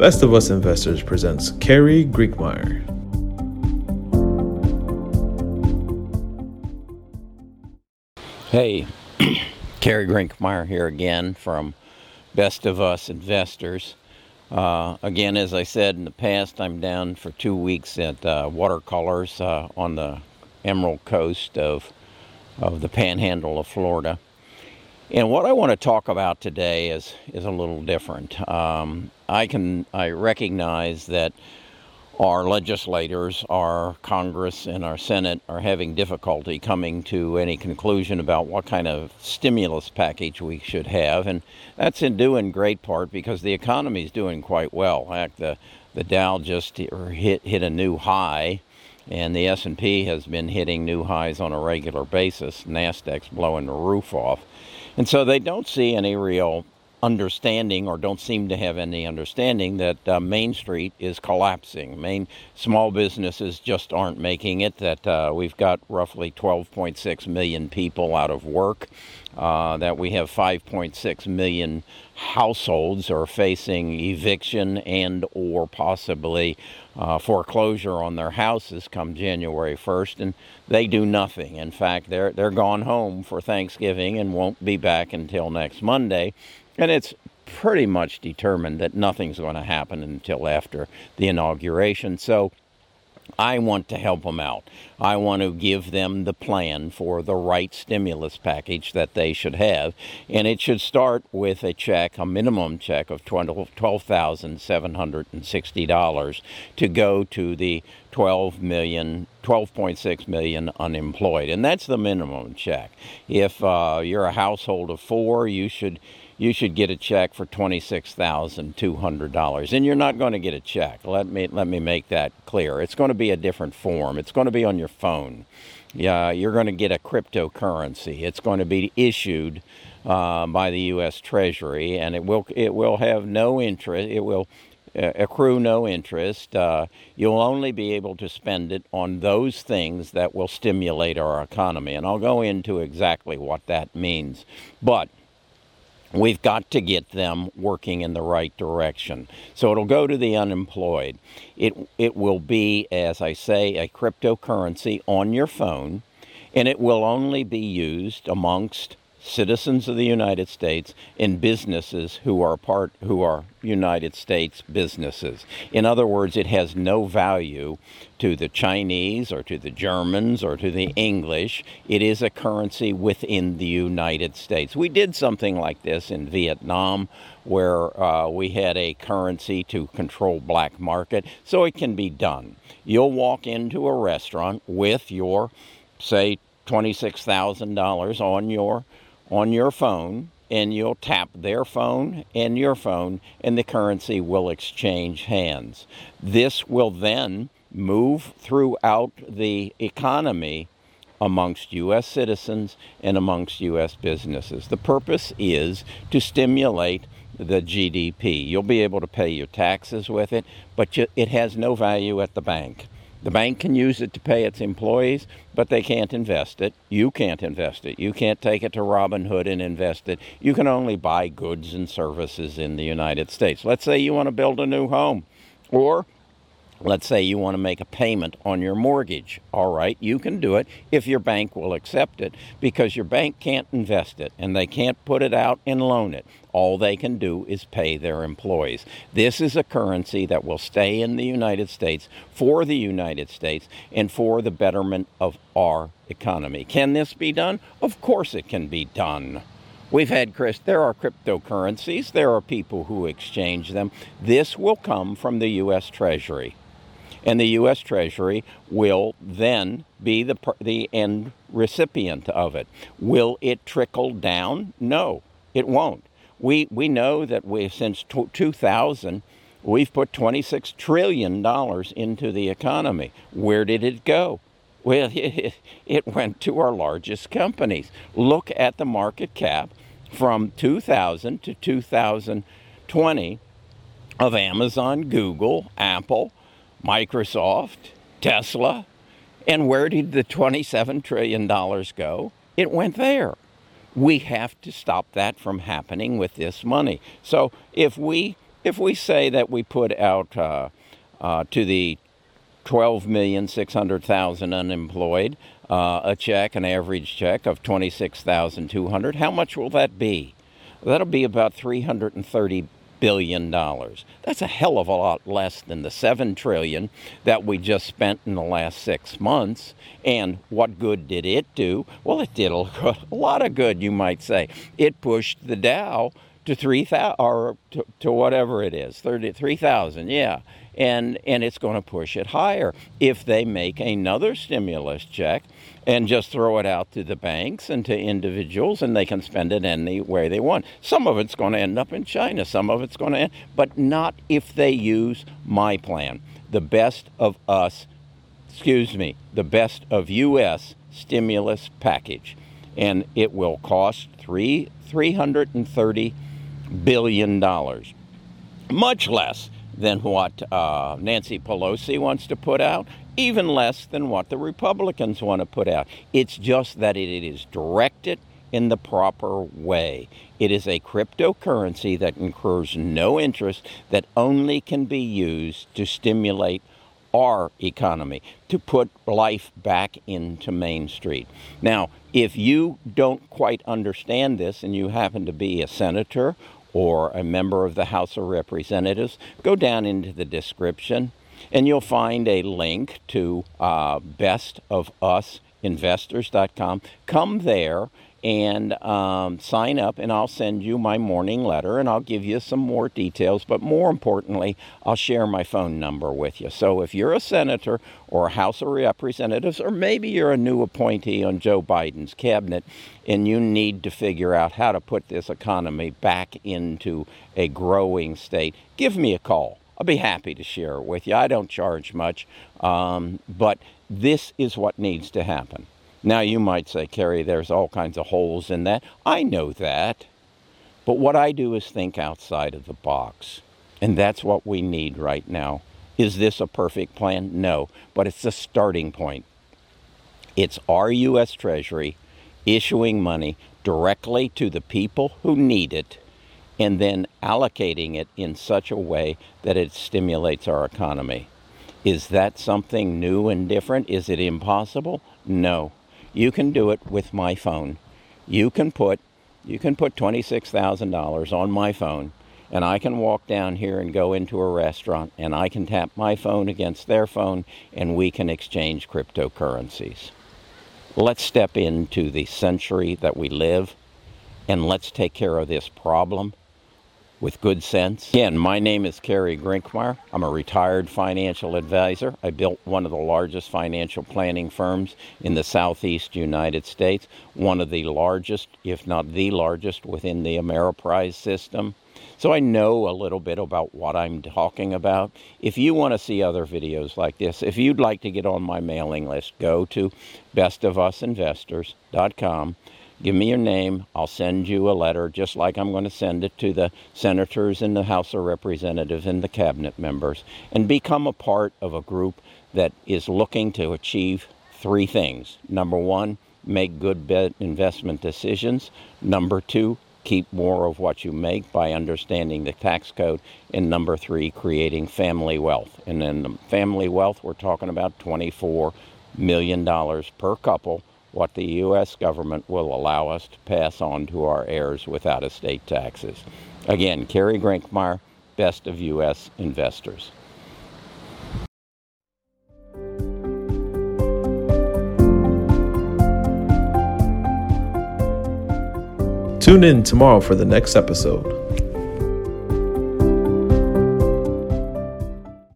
Best of Us Investors presents Kerry Grinkmeyer. Hey, Kerry Grinkmeyer here again from Best of Us Investors. Uh, again, as I said in the past, I'm down for two weeks at uh, watercolors uh, on the Emerald Coast of, of the panhandle of Florida. And what I want to talk about today is, is a little different. Um, I can I recognize that our legislators, our Congress, and our Senate are having difficulty coming to any conclusion about what kind of stimulus package we should have, and that's in due in great part because the economy is doing quite well. The the Dow just hit hit a new high, and the S and P has been hitting new highs on a regular basis. Nasdaq's blowing the roof off, and so they don't see any real understanding or don't seem to have any understanding that uh, Main Street is collapsing. Main small businesses just aren't making it. That uh, we've got roughly 12.6 million people out of work. Uh, that we have 5.6 million households are facing eviction and or possibly uh, foreclosure on their houses come January 1st, and they do nothing. In fact, they're they're gone home for Thanksgiving and won't be back until next Monday. And it's pretty much determined that nothing's going to happen until after the inauguration. So I want to help them out. I want to give them the plan for the right stimulus package that they should have. And it should start with a check, a minimum check of $12,760 to go to the 12 million, 12.6 million unemployed. And that's the minimum check. If uh, you're a household of four, you should you should get a check for $26,200. And you're not going to get a check. Let me, let me make that clear. It's going to be a different form, it's going to be on your phone. Yeah, you're going to get a cryptocurrency. It's going to be issued uh, by the U.S. Treasury, and it will it will have no interest. It will uh, accrue no interest. Uh, you'll only be able to spend it on those things that will stimulate our economy, and I'll go into exactly what that means. But We've got to get them working in the right direction. So it'll go to the unemployed. It, it will be, as I say, a cryptocurrency on your phone, and it will only be used amongst citizens of the United States and businesses who are part who are United States businesses. In other words, it has no value to the Chinese or to the Germans or to the English. It is a currency within the United States. We did something like this in Vietnam where uh, we had a currency to control black market, so it can be done. You'll walk into a restaurant with your say $26,000 on your on your phone and you'll tap their phone and your phone, and the currency will exchange hands. This will then move throughout the economy amongst U.S. citizens and amongst U.S. businesses. The purpose is to stimulate the GDP. You'll be able to pay your taxes with it, but it has no value at the bank. The bank can use it to pay its employees, but they can't invest it. You can't invest it. You can't take it to Robinhood and invest it. You can only buy goods and services in the United States. Let's say you want to build a new home, or Let's say you want to make a payment on your mortgage. All right, you can do it if your bank will accept it because your bank can't invest it and they can't put it out and loan it. All they can do is pay their employees. This is a currency that will stay in the United States for the United States and for the betterment of our economy. Can this be done? Of course it can be done. We've had, Chris, there are cryptocurrencies, there are people who exchange them. This will come from the U.S. Treasury and the U.S. Treasury will then be the, the end recipient of it. Will it trickle down? No, it won't. We, we know that we since 2000, we've put $26 trillion into the economy. Where did it go? Well, it, it went to our largest companies. Look at the market cap from 2000 to 2020 of Amazon, Google, Apple, Microsoft, Tesla. And where did the $27 trillion go? It went there. We have to stop that from happening with this money. So if we if we say that we put out uh, uh, to the 12,600,000 unemployed uh, a check, an average check of 26,200, how much will that be? That'll be about 330 billion dollars. That's a hell of a lot less than the 7 trillion that we just spent in the last 6 months. And what good did it do? Well, it did a lot of good, you might say. It pushed the Dow to 3000 or to, to whatever it is, 33,000. Yeah. And and it's going to push it higher if they make another stimulus check and just throw it out to the banks and to individuals and they can spend it any way they want. Some of it's going to end up in China, some of it's going to end, but not if they use my plan. The best of us, excuse me, the best of US stimulus package. And it will cost 3 330 billion dollars. Much less than what uh, Nancy Pelosi wants to put out, even less than what the Republicans want to put out. It's just that it is directed in the proper way. It is a cryptocurrency that incurs no interest, that only can be used to stimulate our economy, to put life back into Main Street. Now, if you don't quite understand this and you happen to be a senator or a member of the House of Representatives, go down into the description and you'll find a link to uh, bestofusinvestors.com. Come there and um, sign up, and I'll send you my morning letter and I'll give you some more details. But more importantly, I'll share my phone number with you. So if you're a senator or a House of Representatives, or maybe you're a new appointee on Joe Biden's cabinet and you need to figure out how to put this economy back into a growing state, give me a call. I'll be happy to share it with you. I don't charge much, um, but this is what needs to happen. Now, you might say, Kerry, there's all kinds of holes in that. I know that. But what I do is think outside of the box. And that's what we need right now. Is this a perfect plan? No. But it's a starting point. It's our U.S. Treasury issuing money directly to the people who need it and then allocating it in such a way that it stimulates our economy. Is that something new and different? Is it impossible? No. You can do it with my phone. You can put you can put $26,000 on my phone and I can walk down here and go into a restaurant and I can tap my phone against their phone and we can exchange cryptocurrencies. Let's step into the century that we live and let's take care of this problem with good sense. Again, my name is Kerry Grinkmeyer. I'm a retired financial advisor. I built one of the largest financial planning firms in the southeast United States, one of the largest, if not the largest, within the Ameriprise system. So I know a little bit about what I'm talking about. If you want to see other videos like this, if you'd like to get on my mailing list, go to bestofusinvestors.com Give me your name. I'll send you a letter, just like I'm going to send it to the senators in the House of Representatives and the cabinet members, and become a part of a group that is looking to achieve three things. Number one, make good investment decisions. Number two, keep more of what you make by understanding the tax code. And number three, creating family wealth. And then family wealth, we're talking about $24 million per couple what the U.S. government will allow us to pass on to our heirs without estate taxes. Again, Kerry Grinkmeyer, Best of U.S. Investors. Tune in tomorrow for the next episode.